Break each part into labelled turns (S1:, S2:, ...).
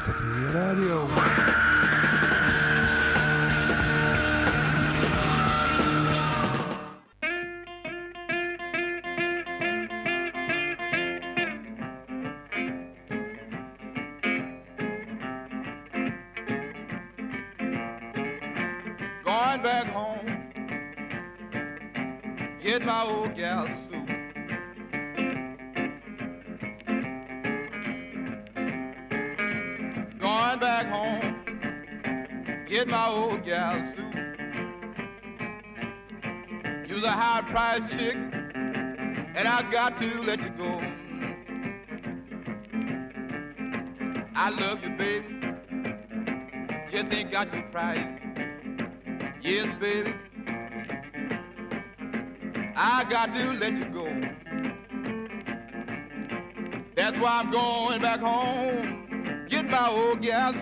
S1: Ratatouille Radio.
S2: Going back home, get my old gal Price chick, and I got to let you go. I love you, baby. Just ain't got your price. Yes, baby. I got to let you go. That's why I'm going back home. Get my old gal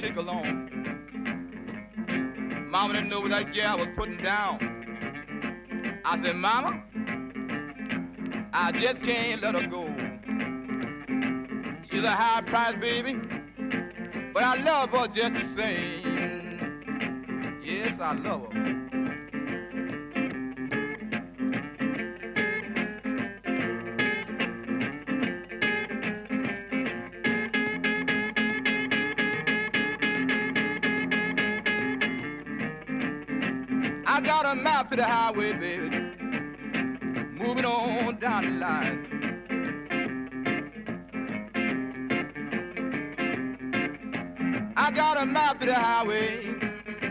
S2: chick alone. Mama didn't know what that gal was putting down. I said, Mama, I just can't let her go. She's a high price baby, but I love her just the same. Yes, I love her. The highway, baby. Moving on down the line. I got a map to the highway.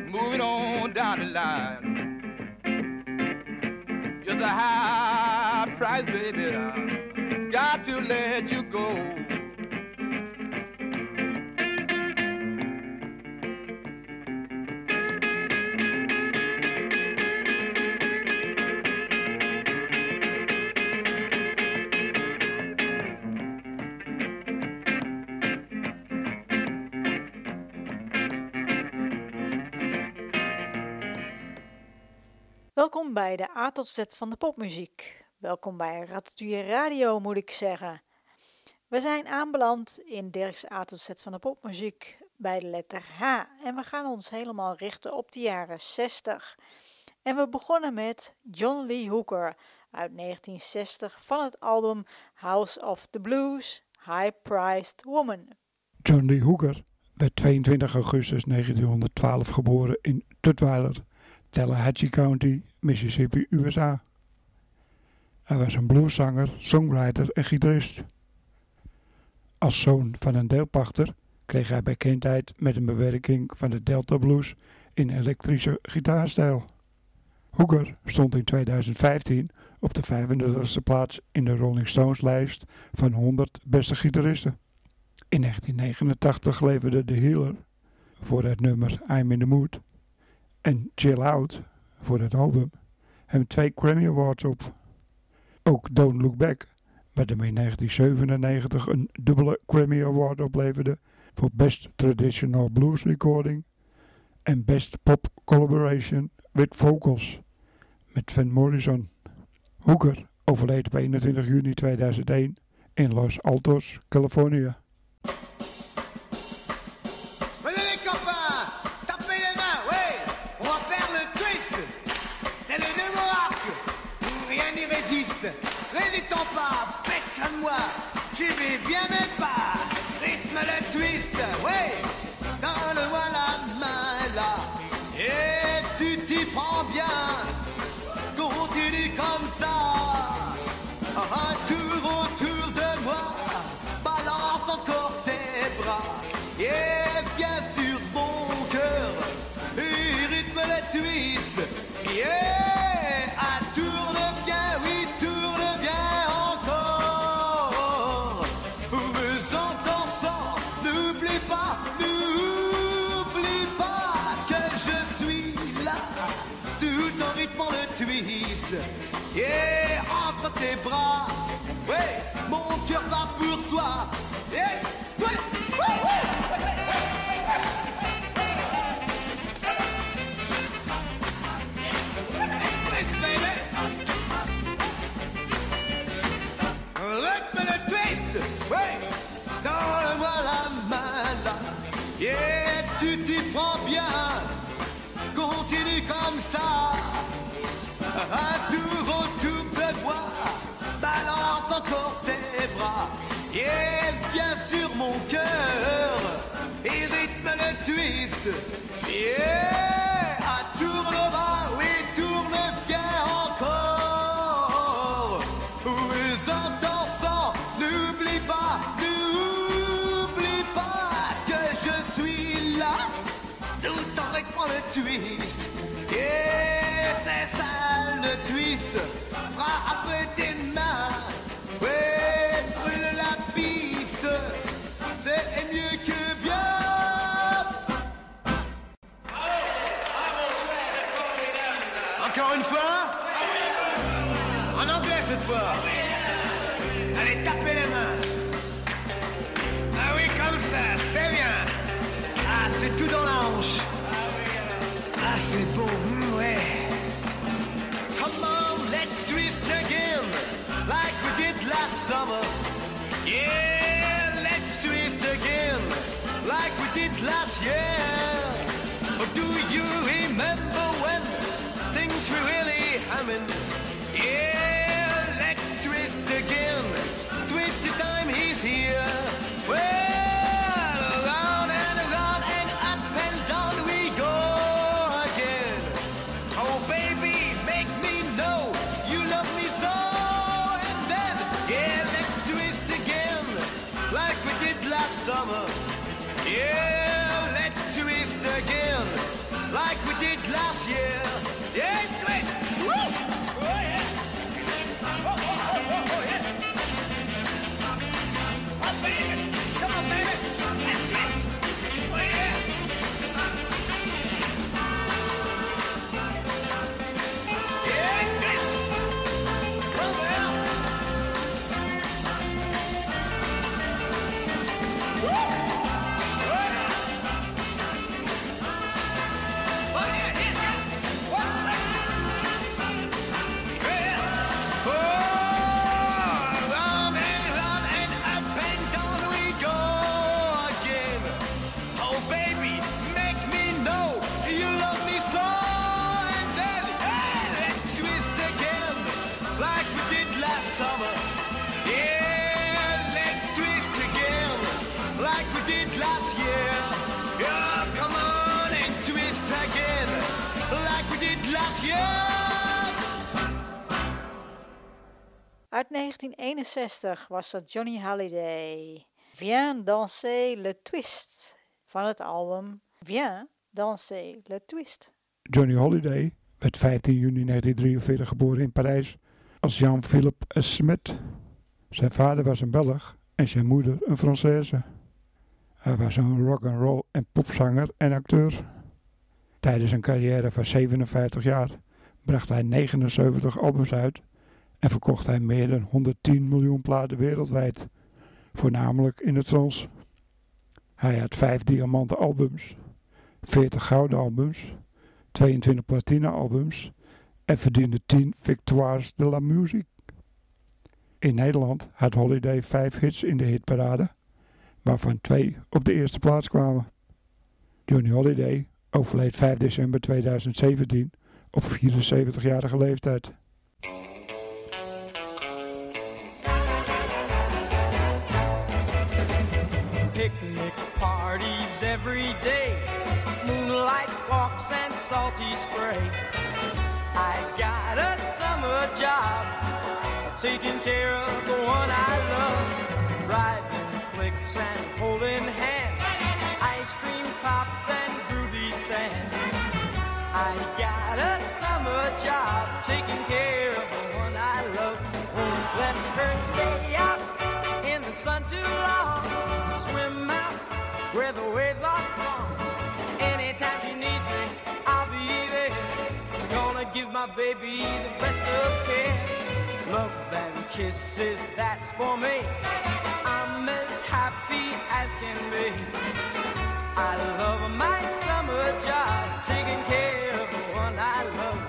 S2: Moving on down the line. Just a high price, baby. I got to let you go.
S3: Tot Z van de popmuziek. Welkom bij Ratatouille Radio, moet ik zeggen. We zijn aanbeland in Dirk's A tot van de popmuziek bij de letter H. En we gaan ons helemaal richten op de jaren 60. En we begonnen met John Lee Hooker uit 1960 van het album House of the Blues, High Priced Woman.
S1: John Lee Hooker werd 22 augustus 1912 geboren in Tutwiler, Tallahatchie County, Mississippi, USA. Hij was een blueszanger, songwriter en gitarist. Als zoon van een deelpachter kreeg hij bekendheid met een bewerking van de Delta Blues in elektrische gitaarstijl. Hooker stond in 2015 op de 35e plaats in de Rolling Stones lijst van 100 beste gitaristen. In 1989 leverde de Healer voor het nummer I'm in the Mood en Chill Out voor het album hem twee Grammy Awards op. Ook Don't Look Back, wat hem in 1997 een dubbele Grammy Award opleverde voor Best Traditional Blues Recording en Best Pop Collaboration with Vocals met Van Morrison. Hooker overleed op 21 juni 2001 in Los Altos, Californië.
S4: مرحبتي last year or do you remember when things were really humming? Yeah,
S3: Uit 1961 was dat Johnny Halliday. Viens danser le twist van het album Viens danser le twist.
S1: Johnny Holiday werd 15 juni 1943 geboren in Parijs als Jean-Philippe Smet. Zijn vader was een Belg en zijn moeder een Française. Hij was een rock'n'roll en popzanger en acteur. Tijdens een carrière van 57 jaar bracht hij 79 albums uit en verkocht hij meer dan 110 miljoen platen wereldwijd, voornamelijk in het Frans. Hij had 5 diamanten albums, 40 gouden albums, 22 platine albums en verdiende 10 Victoires de la Musique. In Nederland had Holiday 5 hits in de hitparade, waarvan 2 op de eerste plaats kwamen. Johnny Holiday overleed 5 december 2017 op 74-jarige leeftijd.
S5: Picnic parties every day, moonlight walks and salty spray. I got a summer job, taking care of the one I love, driving flicks and holding hands, ice cream pops and groovy I got a summer job, taking care of the one I love. Won't let her stay out in the sun too long. Swim out where the waves are strong. Anytime she needs me, I'll be there. Gonna give my baby the best of care. Love and kisses, that's for me. I'm as happy as can be. I love my summer job, taking care of the one I love.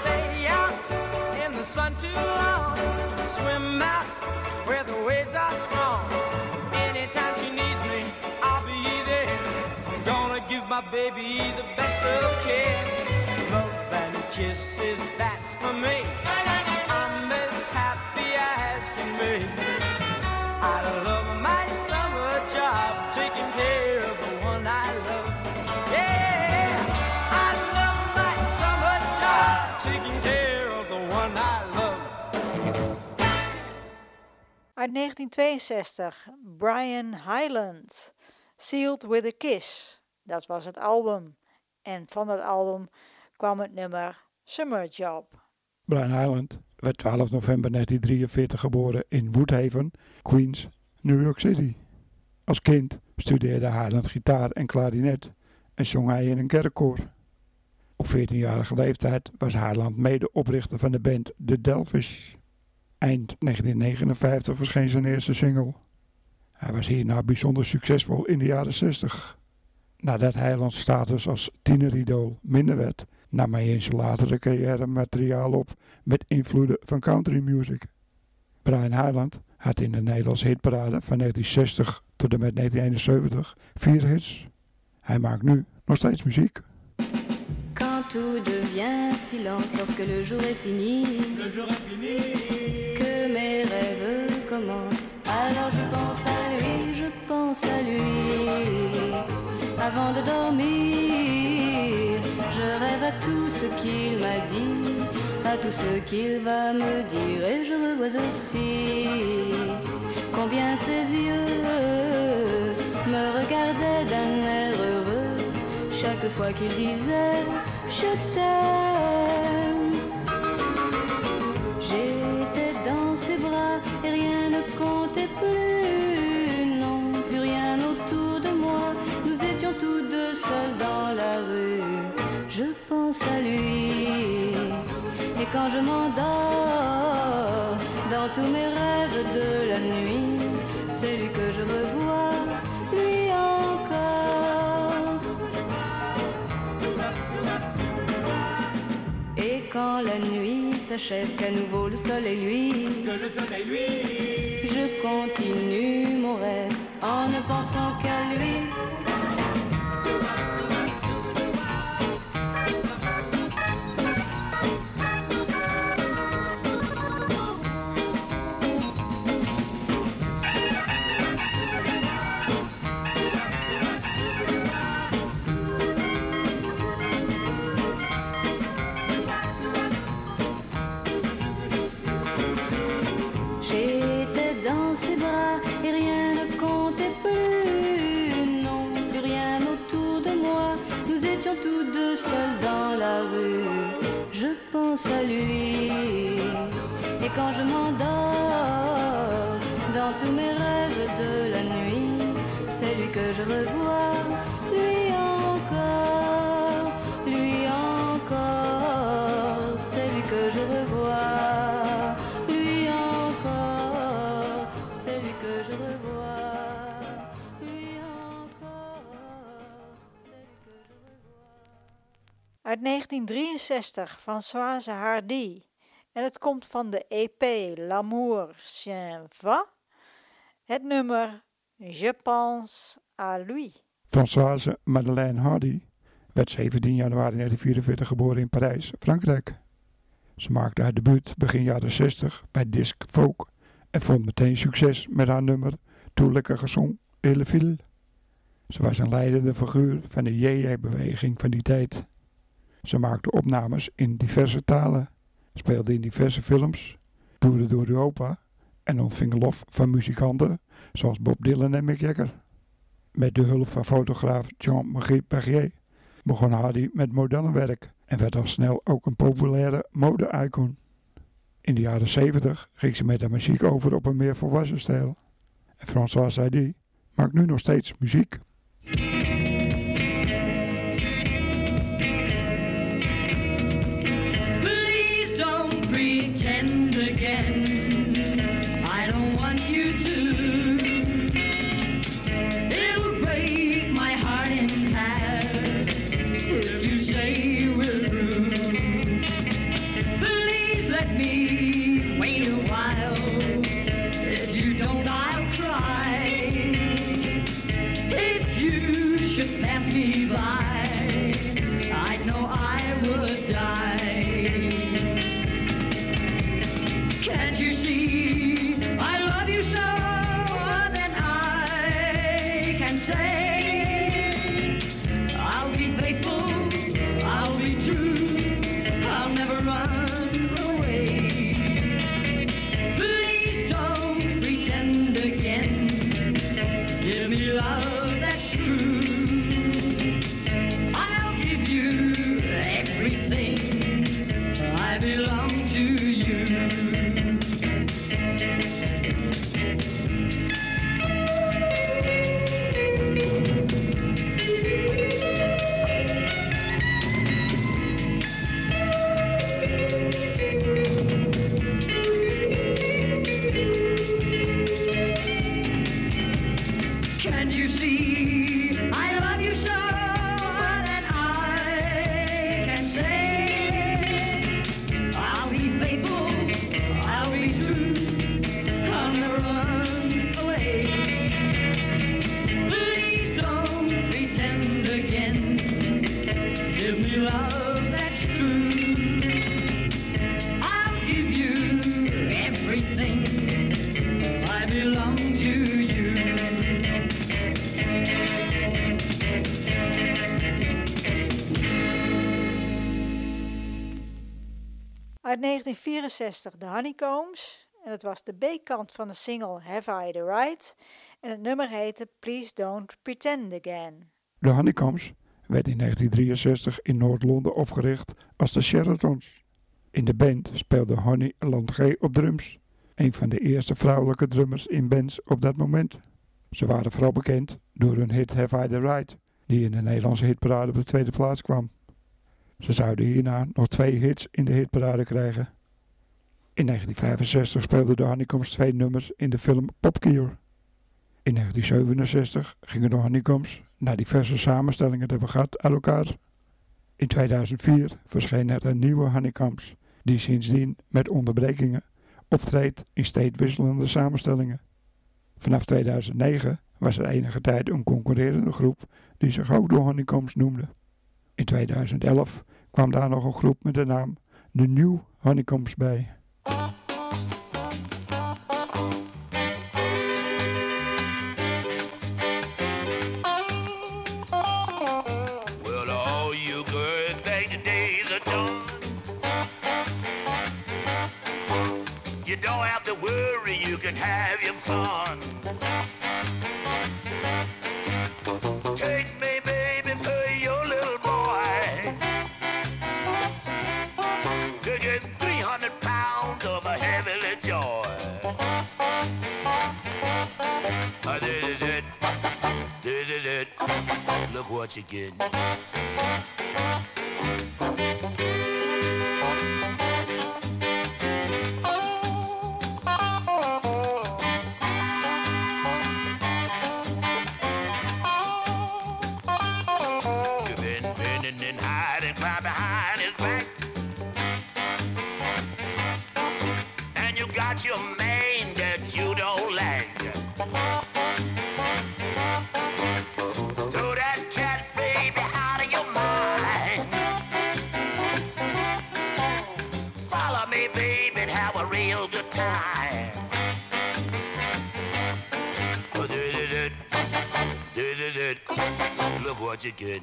S5: I out in the sun too long. Swim out where the waves baby the best of care. Love and kisses, that's for me. I'm as happy as can be. I love my summer job, taking care of the one I love. Yeah, I love my summer job, taking care of the one I love.
S3: Uit 1962, Brian Hyland, Sealed with a Kiss. Dat was het album. En van dat album kwam het nummer Summer Job.
S1: Brian Hyland werd 12 november 1943 geboren in Woodhaven, Queens, New York City. Als kind studeerde Hyland gitaar en klarinet en zong hij in een kerkkoor. Op 14-jarige leeftijd was Hyland medeoprichter van de band The Delfish. Eind 1959 verscheen zijn eerste single. Hij was hierna bijzonder succesvol in de jaren 60. Nadat Hylands status als tieneridool minder werd, nam hij in zijn latere carrière materiaal op met invloeden van country music. Brian Hyland had in de Nederlandse hitparade van 1960 tot en met 1971 vier hits. Hij maakt nu nog steeds muziek.
S6: Quand tout devient silence lorsque le jour est fini, que mes rêves commencent, alors je pense à lui, je pense à lui. Avant de dormir, je rêve à tout ce qu'il m'a dit, à tout ce qu'il va me dire, et je revois aussi combien ses yeux me regardaient d'un air heureux chaque fois qu'il disait je t'aime. Lui et quand je m'endors dans tous mes rêves de la nuit, c'est lui que je revois, lui encore. Et quand la nuit s'achève, qu'à nouveau le soleil lui, je continue mon rêve en ne pensant qu'à lui. Dans la rue. Je pense à lui et quand je m'endors dans tous mes rêves de la nuit, c'est lui que je revois, lui encore, lui encore, c'est lui que je revois,
S3: 1963 van Soise Hardy. En het komt van de EP L'amour s'en va. Het nummer Je pense à lui.
S1: Françoise Madeleine Hardy werd 17 januari 1944 geboren in Parijs, Frankrijk. Ze maakte haar debuut begin jaren 60 bij Disc Folk en vond meteen succes met haar nummer Tout le garçon et le fil. Ze was een leidende figuur van de JJ-beweging van die tijd. Ze maakte opnames in diverse talen, speelde in diverse films, toerde door Europa en ontving lof van muzikanten zoals Bob Dylan en Mick Jagger. Met de hulp van fotograaf Jean-Marie Perrier begon Hardy met moderne werk en werd al snel ook een populaire mode-icon. In de jaren 70 ging ze met haar muziek over op een meer volwassen stijl. En François Hardy maakt nu nog steeds muziek.
S7: You see
S3: 1964 de Honeycombs. En het was de B-kant van de single Have I the Right. En het nummer heette Please Don't Pretend Again.
S1: De Honeycombs werd in 1963 in Noord-Londen opgericht als de Sheratons. In de band speelde Honey Landgee op drums, een van de eerste vrouwelijke drummers in bands op dat moment. Ze waren vooral bekend door hun hit Have I the Right, die in de Nederlandse hitparade op de tweede plaats kwam. Ze zouden hierna nog twee hits in de hitparade krijgen. In 1965 speelden de Honeycombs twee nummers in de film Popcure. In 1967 gingen de Honeycombs, na diverse samenstellingen te hebben gehad, uit elkaar. In 2004 verscheen er een nieuwe Honeycombs, die sindsdien met onderbrekingen optreedt in steeds wisselende samenstellingen. Vanaf 2009 was er enige tijd een concurrerende groep die zich ook de Honeycombs noemde. In 2011 kwam daar nog een groep met de naam de New Honeycombs bij.
S8: Can have your fun. Take me, baby, for your little boy. Cooking 300 pounds of a heavenly joy. Ah, this is it. This is it. Look what you get. And you mane that you don't like. Throw that cat baby out of your mind. Follow me, baby, and have a real good time. Look what you get.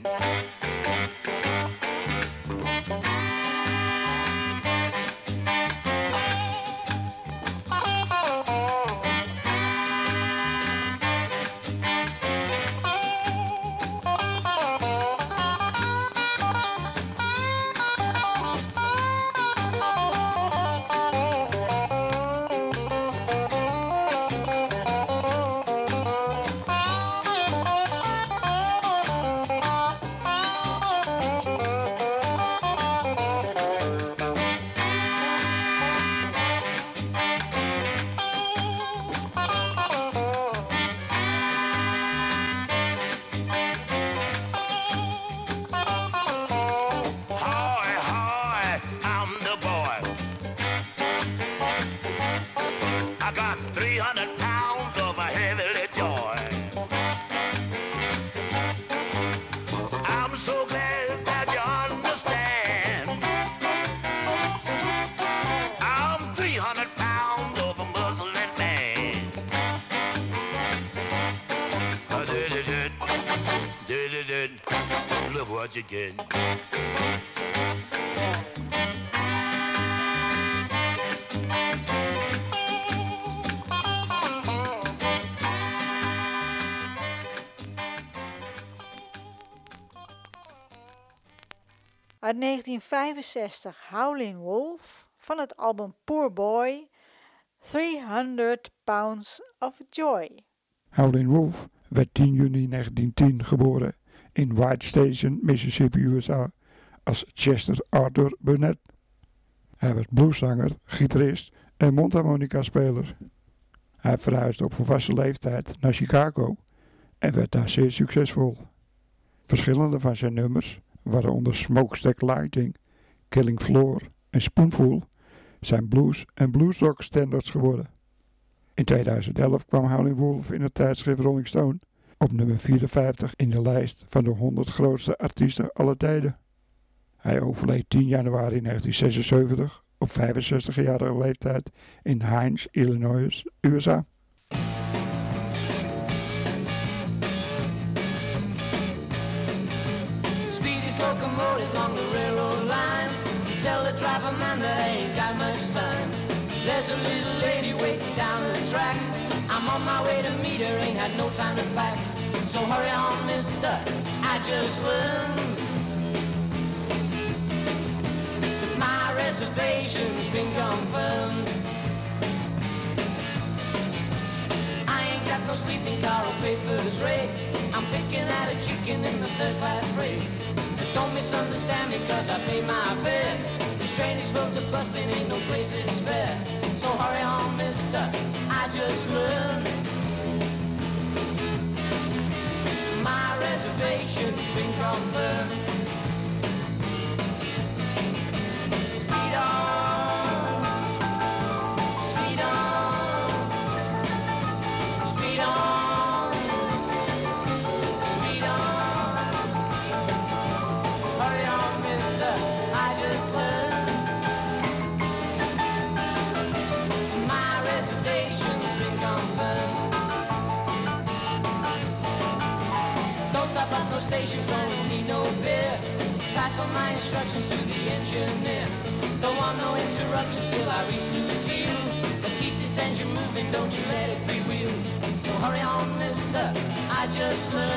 S3: Uit 1965 Howlin' Wolf van het album Poor Boy 300 Pounds of Joy.
S1: Howlin' Wolf werd 10 juni 1910 geboren in White Station, Mississippi, USA als Chester Arthur Burnett. Hij was blueszanger, gitarist en mondharmonica-speler. Hij verhuisde op volwassen leeftijd naar Chicago en werd daar zeer succesvol. Verschillende van zijn nummers, waaronder Smokestack Lighting, Killing Floor en Spoonful, zijn blues en bluesrock standards geworden. In 2011 kwam Howlin' Wolf in het tijdschrift Rolling Stone op nummer 54 in de lijst van de 100 grootste artiesten aller tijden. Hij overleed 10 januari 1976 op 65-jarige leeftijd in Hines, Illinois, USA.
S9: There's a little lady waiting down the track. I'm on my way to meet her, ain't had no time to pack. So hurry on, mister, I just learned. that My reservation's been confirmed. I ain't got no sleeping car or paper's rate. I'm picking at a chicken in the third class freight. Don't misunderstand me cause I pay my fare. This train is full to busting, ain't no place is spare. Just learned.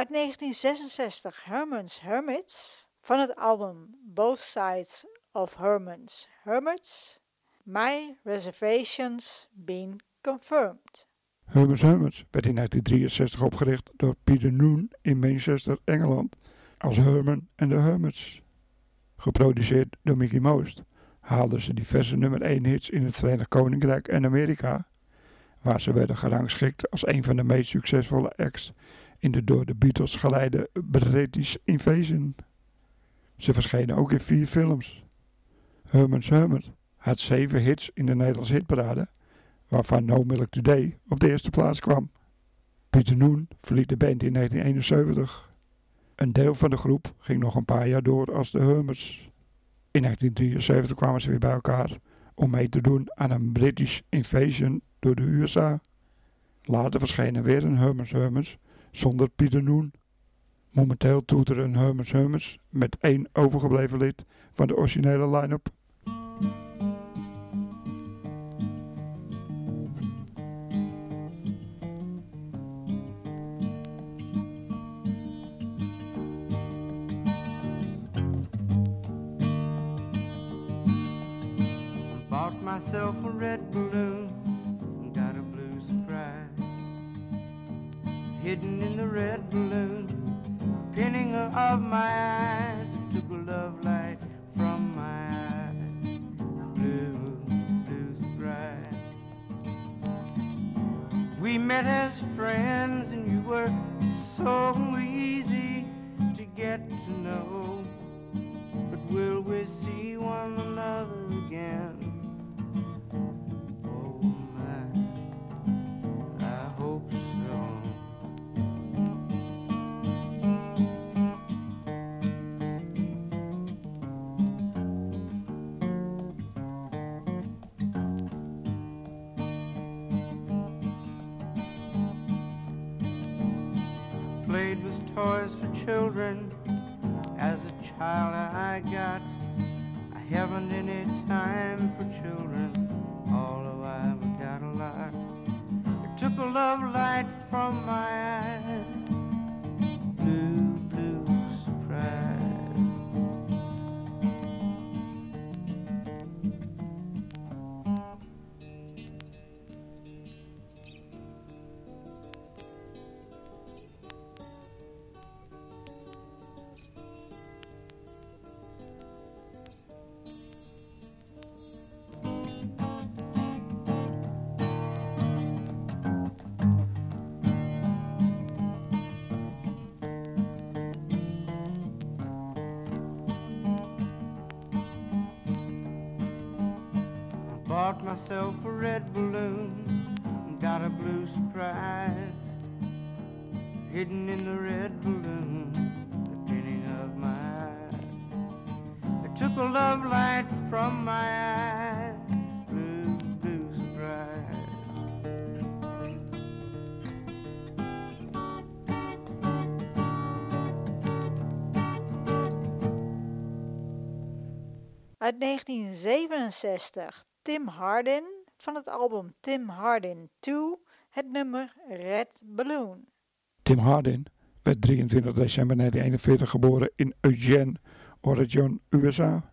S3: Uit 1966 Herman's Hermits van het album Both Sides of Herman's Hermits. My reservations been confirmed.
S1: Herman's Hermits werd in 1963 opgericht door Peter Noon in Manchester, Engeland als Herman and the Hermits. Geproduceerd door Mickey Most haalden ze diverse nummer 1 hits in het Verenigd Koninkrijk en Amerika, waar ze werden gerangschikt als een van de meest succesvolle acts in de door de Beatles geleide British Invasion. Ze verschenen ook in vier films. Herman's Hermit had zeven hits in de Nederlandse hitparade, waarvan No Milk Today op de eerste plaats kwam. Pieter Noen verliet de band in 1971. Een deel van de groep ging nog een paar jaar door als de Hermits. In 1973 kwamen ze weer bij elkaar om mee te doen aan een British Invasion door de USA. Later verscheen er weer een Hermits Hermits zonder Pieter Noen. Momenteel toeteren Hummers Hummers met één overgebleven lid van de originele line-up.
S4: myself red. Hidden in the red balloon, pinning of my eyes, took a love light from my eyes. Blue, blue surprise. We met as a love light from my eye, blue, blue.
S3: Uit 1967 Tim Hardin van het album Tim Hardin 2 het nummer Red Balloon.
S10: Tim Hardin werd 23 december 1941 geboren in Eugene, Oregon, USA.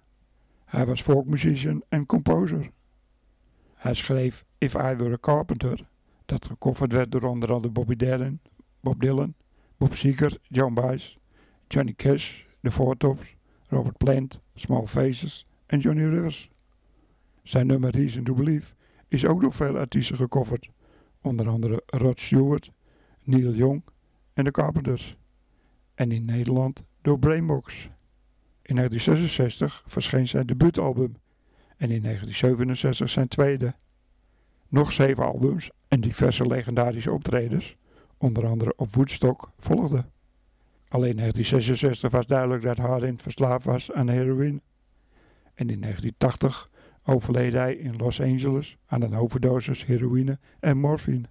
S10: Hij was folkmusician en composer. Hij schreef If I Were a Carpenter, dat gecoverd werd door onder andere Bobby Darin, Bob Dylan, Bob Seger, John Baez, Johnny Cash, The Four Tops, Robert Plant, Small Faces en Johnny Rivers. Zijn nummer Reason to Believe is ook door veel artiesten gecoverd, onder andere Rod Stewart, Neil Young en de Carpenters. En in Nederland door Brainbox. In 1966 verscheen zijn debuutalbum en in 1967 zijn tweede. Nog zeven albums en diverse legendarische optredens, onder andere op Woodstock, volgden. Alleen in 1966 was duidelijk dat Hardin verslaafd was aan heroïne. En in 1980 overleed hij in Los Angeles aan een overdosis heroïne en morfine.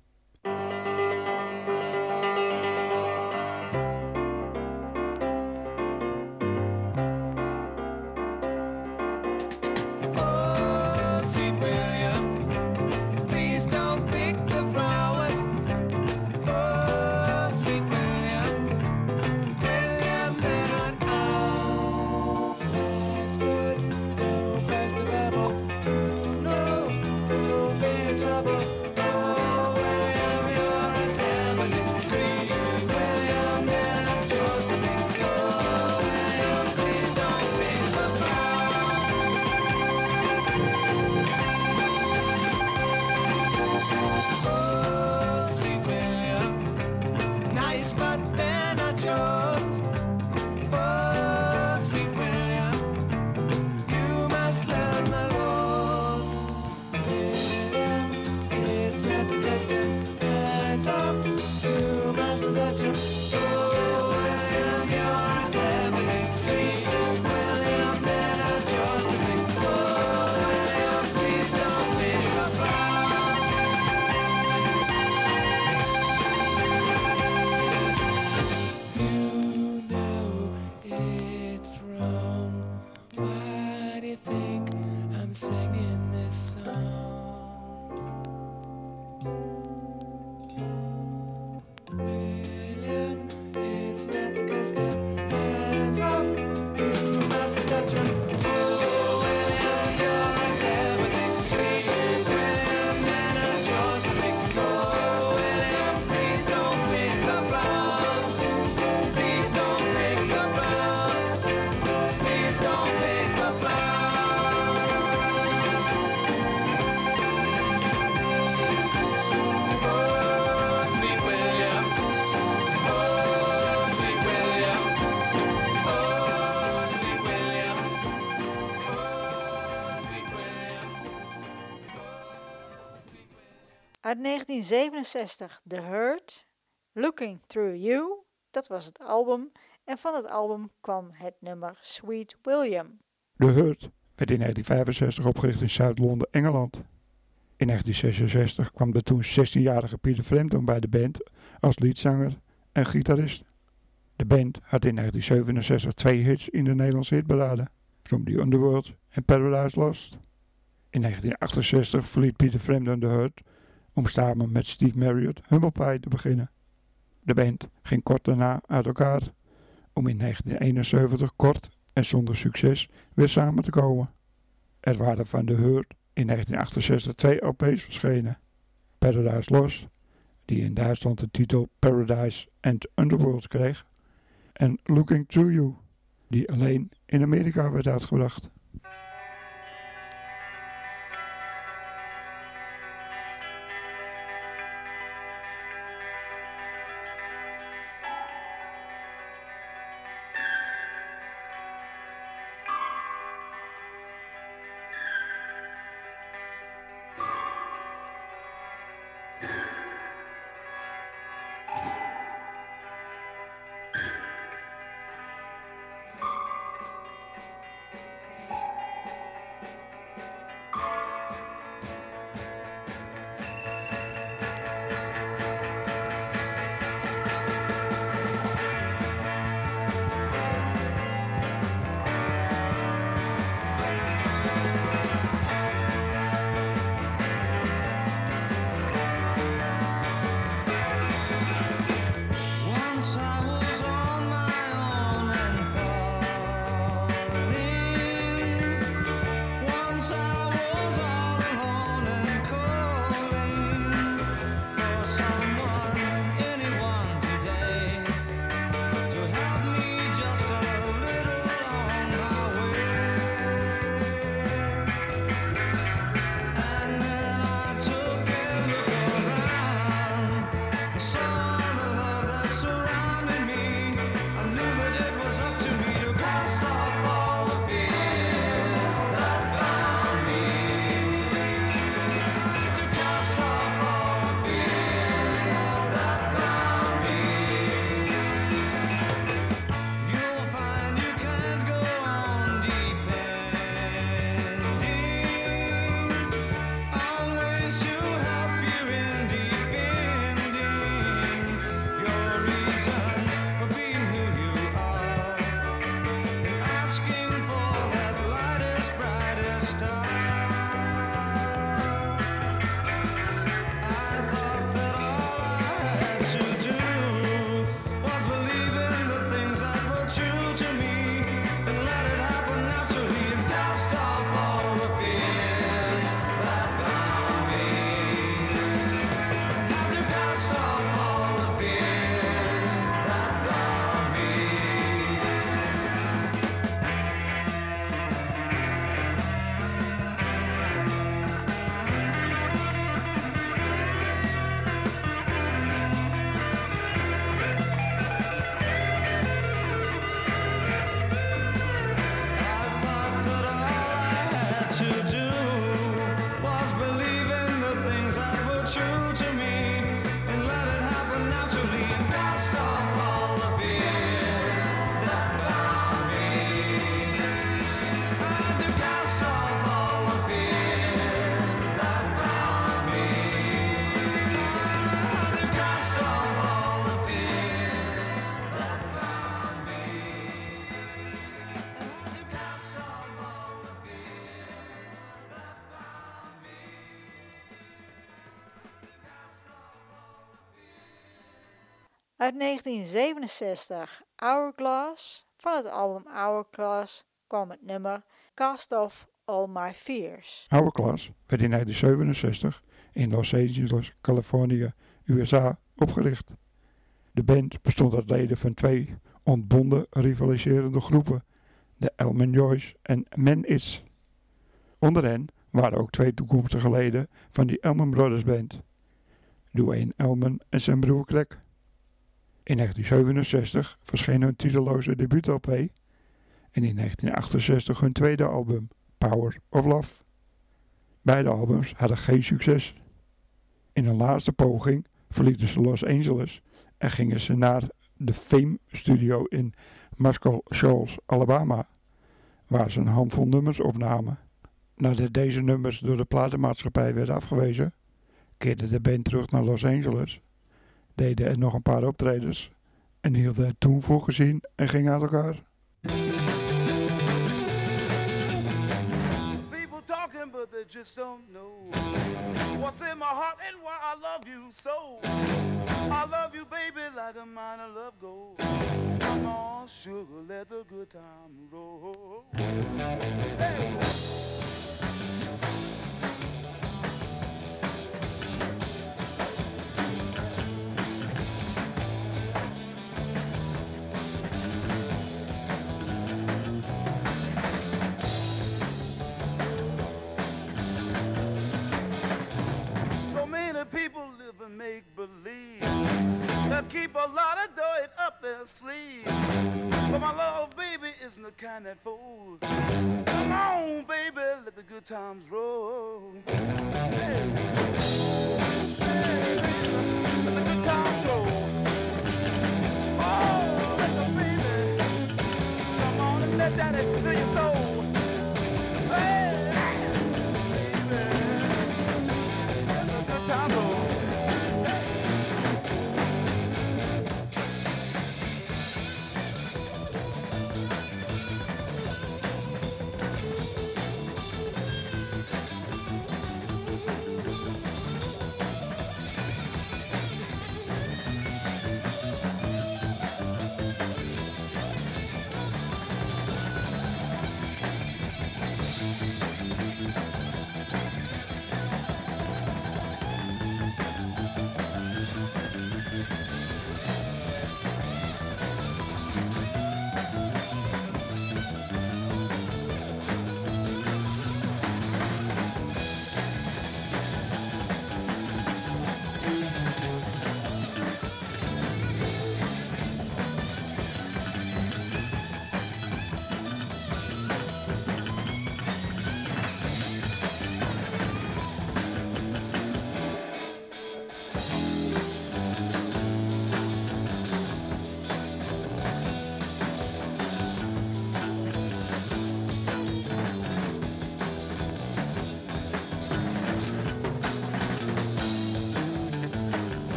S3: Uit 1967 The Hurt, Looking Through You, dat was het album. En van het album kwam het nummer Sweet William.
S4: De Hurt werd in 1965 opgericht in Zuid-Londen, Engeland. In 1966 kwam de toen 16-jarige Peter Frampton bij de band als leadzanger en gitarist. De band had in 1967 twee hits in de Nederlandse hitparade, From the Underworld en Paradise Lost. In 1968 verliet Peter Frampton de Hurt om samen met Steve Marriott Humble te beginnen. De band ging kort daarna uit elkaar om in 1971 kort en zonder succes weer samen te komen. Er waren van de Hurt in 1968 twee LP's verschenen. Paradise Lost, die in Duitsland de titel Paradise and Underworld kreeg, en Looking Through You, die alleen in Amerika werd uitgebracht.
S3: Uit 1967 Hourglass. Van het album Hourglass kwam het nummer Cast Off All My Fears.
S4: Hourglass werd in 1967 in Los Angeles, Californië, USA opgericht. De band bestond uit leden van twee ontbonden rivaliserende groepen, de Elman Joyce en Man Is. Onder hen waren ook twee toekomstige leden van die Elman Brothers Band, Dwayne Elman en zijn broer Craig. In 1967 verscheen hun titeloze debuut-LP en in 1968 hun tweede album, Power of Love. Beide albums hadden geen succes.
S1: In een laatste poging verlieten ze Los Angeles en gingen ze naar de Fame Studio in Muscle Shoals, Alabama, waar ze een handvol nummers opnamen. Nadat deze nummers door de platenmaatschappij werden afgewezen, keerde de band terug naar Los Angeles, deden er nog een paar optredens en hielden het toen voor gezien en gingen uit elkaar.
S11: People talking, but they just don't know what's in my heart and why I love you so. I love you, baby, like a mine of love gold. Come on, sugar, let the good time roll. Hey. People make believe. They keep a lot of dirt up their sleeve. But my love, baby, isn't the kind that fools. Come on, baby, let the good times roll. Hey. Hey, let the good times roll. Oh, let the baby come on and let that fill your soul.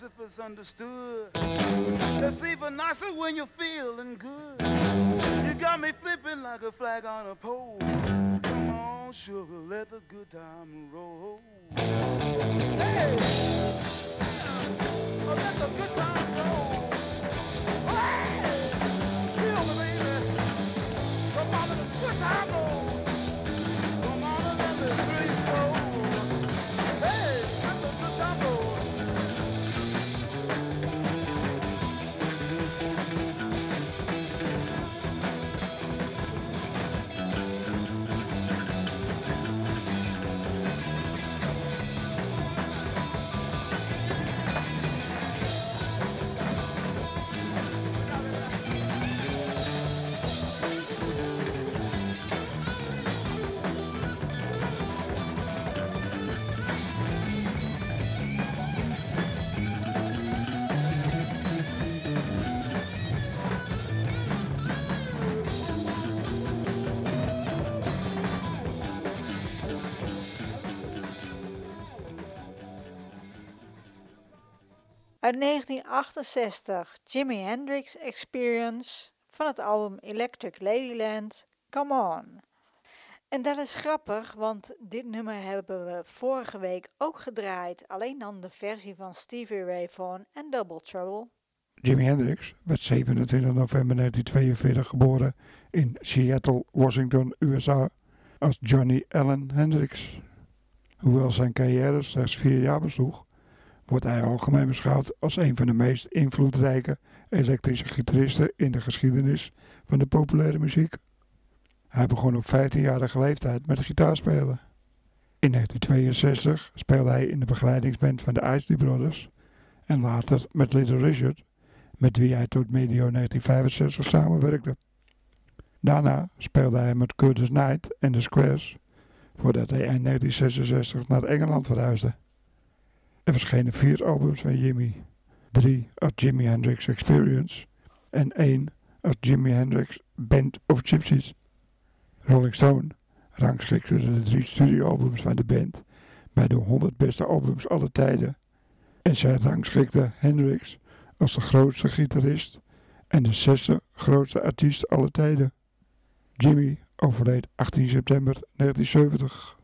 S11: If it's understood. It's even nicer when you're feeling good. You got me flipping like a flag on a pole. Come on, sugar, let the good time roll.
S3: Uit 1968 Jimi Hendrix Experience van het album Electric Ladyland Come On. En dat is grappig, want dit nummer hebben we vorige week ook gedraaid, alleen dan de versie van Stevie Ray Vaughan en Double Trouble.
S1: Jimi Hendrix werd 27 november 1942 geboren in Seattle, Washington, USA als Johnny Allen Hendrix. Hoewel zijn carrière slechts vier jaar besloeg, wordt hij algemeen beschouwd als een van de meest invloedrijke elektrische gitaristen in de geschiedenis van de populaire muziek. Hij begon op 15-jarige leeftijd met gitaarspelen. In 1962 speelde hij in de begeleidingsband van de Isley Brothers en later met Little Richard, met wie hij tot medio 1965 samenwerkte. Daarna speelde hij met Curtis Knight en de Squares, voordat hij in 1966 naar Engeland verhuisde. Er verschenen vier albums van Jimmy, drie als Jimi Hendrix Experience en één als Jimi Hendrix Band of Gypsies. Rolling Stone rangschikte de drie studioalbums van de band bij de 100 beste albums aller tijden en zij rangschikte Hendrix als de grootste gitarist en de zesde grootste artiest aller tijden. Jimmy overleed 18 september 1970.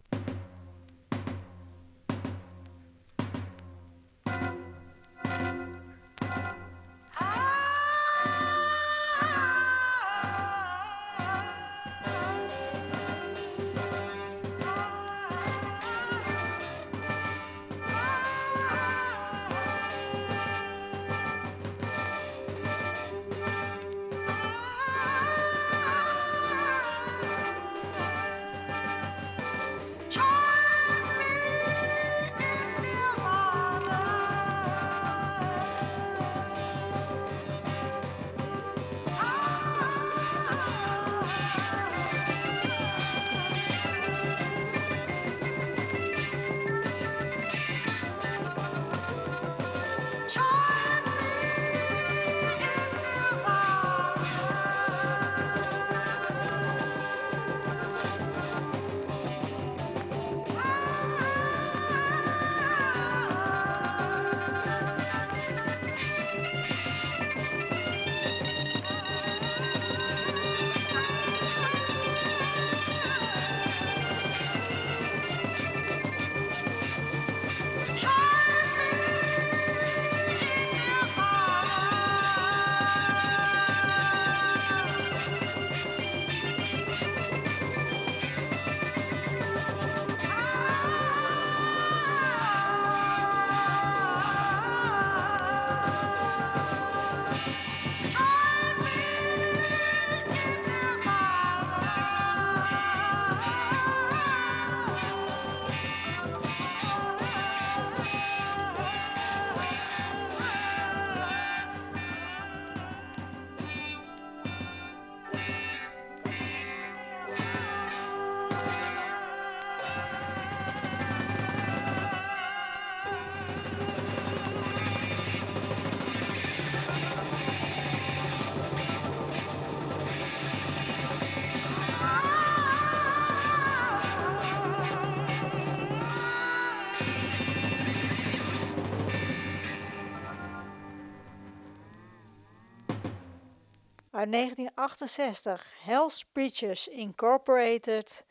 S3: Uit 1968, Hell's Preachers Incorporated,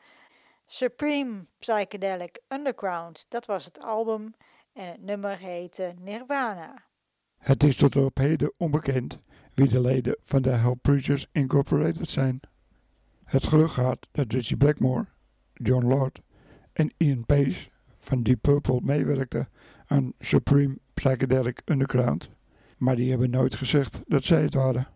S3: Supreme Psychedelic Underground. Dat was het album en het nummer heette Nirvana.
S1: Het is tot op heden onbekend wie de leden van de Hell Preachers Incorporated zijn. Het gerucht gaat dat Richie Blackmore, John Lord en Ian Pace van Deep Purple meewerkten aan Supreme Psychedelic Underground, maar die hebben nooit gezegd dat zij het waren.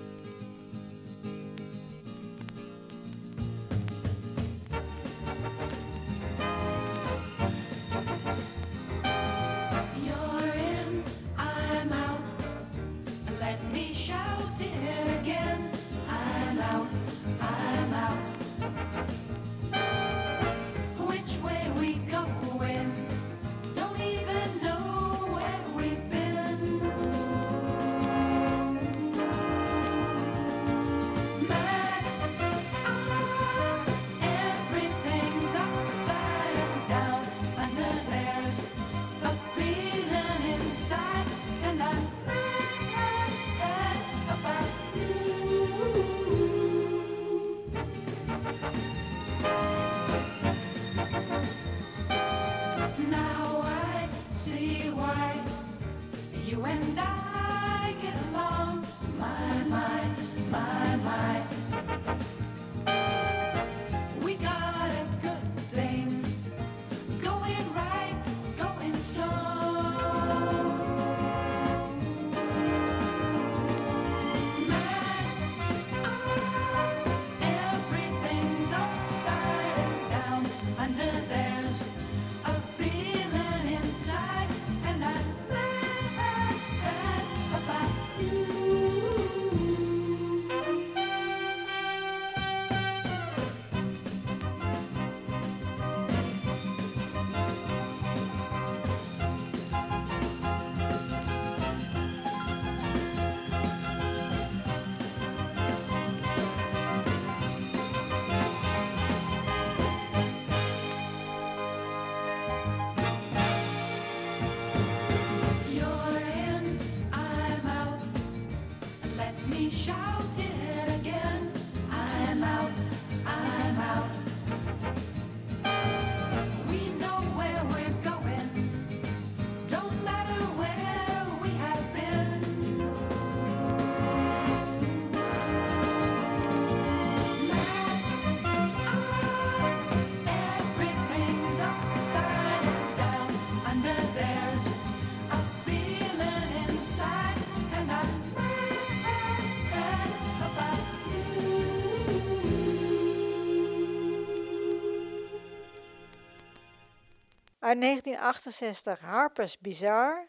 S3: Uit 1968 Harper's Bizarre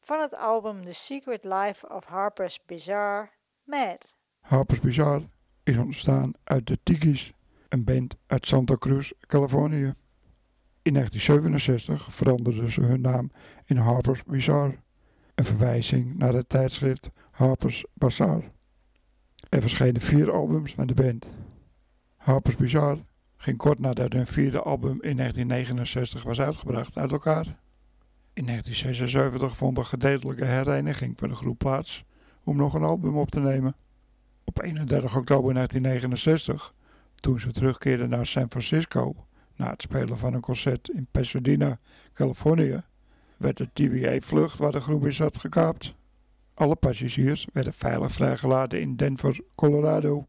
S3: van het album The Secret Life of Harper's Bizarre Mad.
S1: Harper's Bizarre is ontstaan uit de Tiki's, een band uit Santa Cruz, Californië. In 1967 veranderden ze hun naam in Harper's Bizarre, een verwijzing naar het tijdschrift Harper's Bazaar. Er verschenen vier albums van de band. Harper's Bizarre ging kort nadat hun vierde album in 1969 was uitgebracht uit elkaar. In 1976 vond een gedeeltelijke hereniging van de groep plaats om nog een album op te nemen. Op 31 oktober 1969, toen ze terugkeerden naar San Francisco na het spelen van een concert in Pasadena, Californië, werd de TVA-vlucht waar de groep in zat gekaapt. Alle passagiers werden veilig vrijgelaten in Denver, Colorado.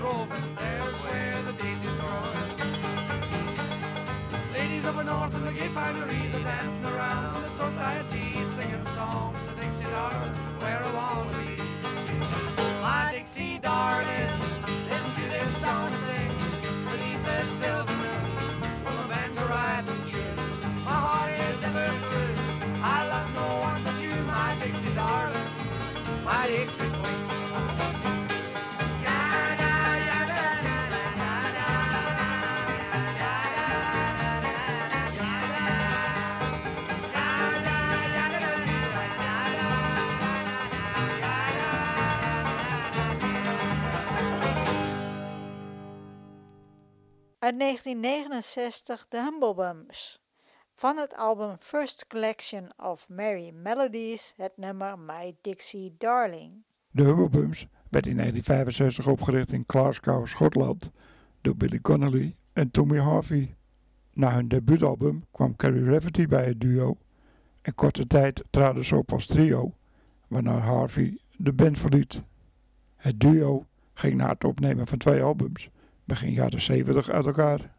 S12: There's where the daisies growing. Ladies up north in the gay finery, they're dancing around in the society, singing songs of Dixie darling, where I wanna be. My Dixie darling, listen to this song I sing beneath this silver moon, with my banjo riding tune. My heart is ever true. I love no one but you, my Dixie darling, my Dixie
S3: Uit 1969 de Humble Bums. Van het album First Collection of Merry Melodies het nummer My Dixie Darling.
S1: De Humblebums werd in 1965 opgericht in Glasgow, Schotland, door Billy Connolly en Tommy Harvey. Na hun debuutalbum kwam Carrie Rafferty bij het duo en korte tijd traden ze op als trio, waarna Harvey de band verliet. Het duo ging na het opnemen van twee albums begin jaren 70 uit elkaar.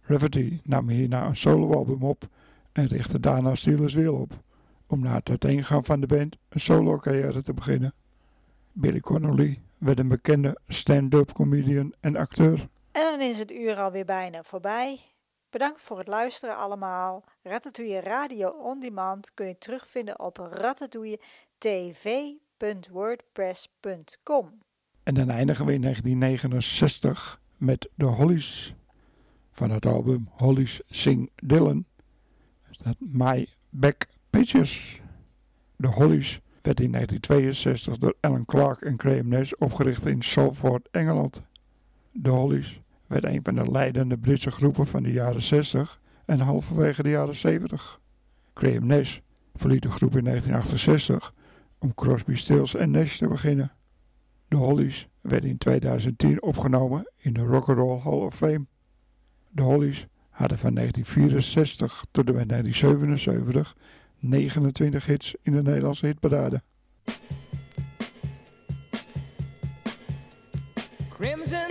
S1: Rafferty nam hierna een soloalbum op en richtte daarna Steelers Wheel op, om na het uiteengaan van de band een solo-carrière te beginnen. Billy Connolly werd een bekende stand-up comedian en acteur.
S3: En dan is het uur alweer bijna voorbij. Bedankt voor het luisteren allemaal. Ratatouille Radio On Demand kun je terugvinden op ratatouilletv.wordpress.com.
S1: En dan eindigen we in 1969 met de Hollies. Van het album Hollies Sing Dylan staat My Back Pages. De Hollies werd in 1962 door Alan Clark en Graham Nash opgericht in Salford, Engeland. De Hollies werd een van de leidende Britse groepen van de jaren 60 en halverwege de jaren 70. Graham Nash verliet de groep in 1968 om Crosby, Stills en Nash te beginnen. De Hollies werden in 2010 opgenomen in de Rock and Roll Hall of Fame. De Hollies hadden van 1964 tot en met 1977 29 hits in de Nederlandse hitparade.
S9: Crimson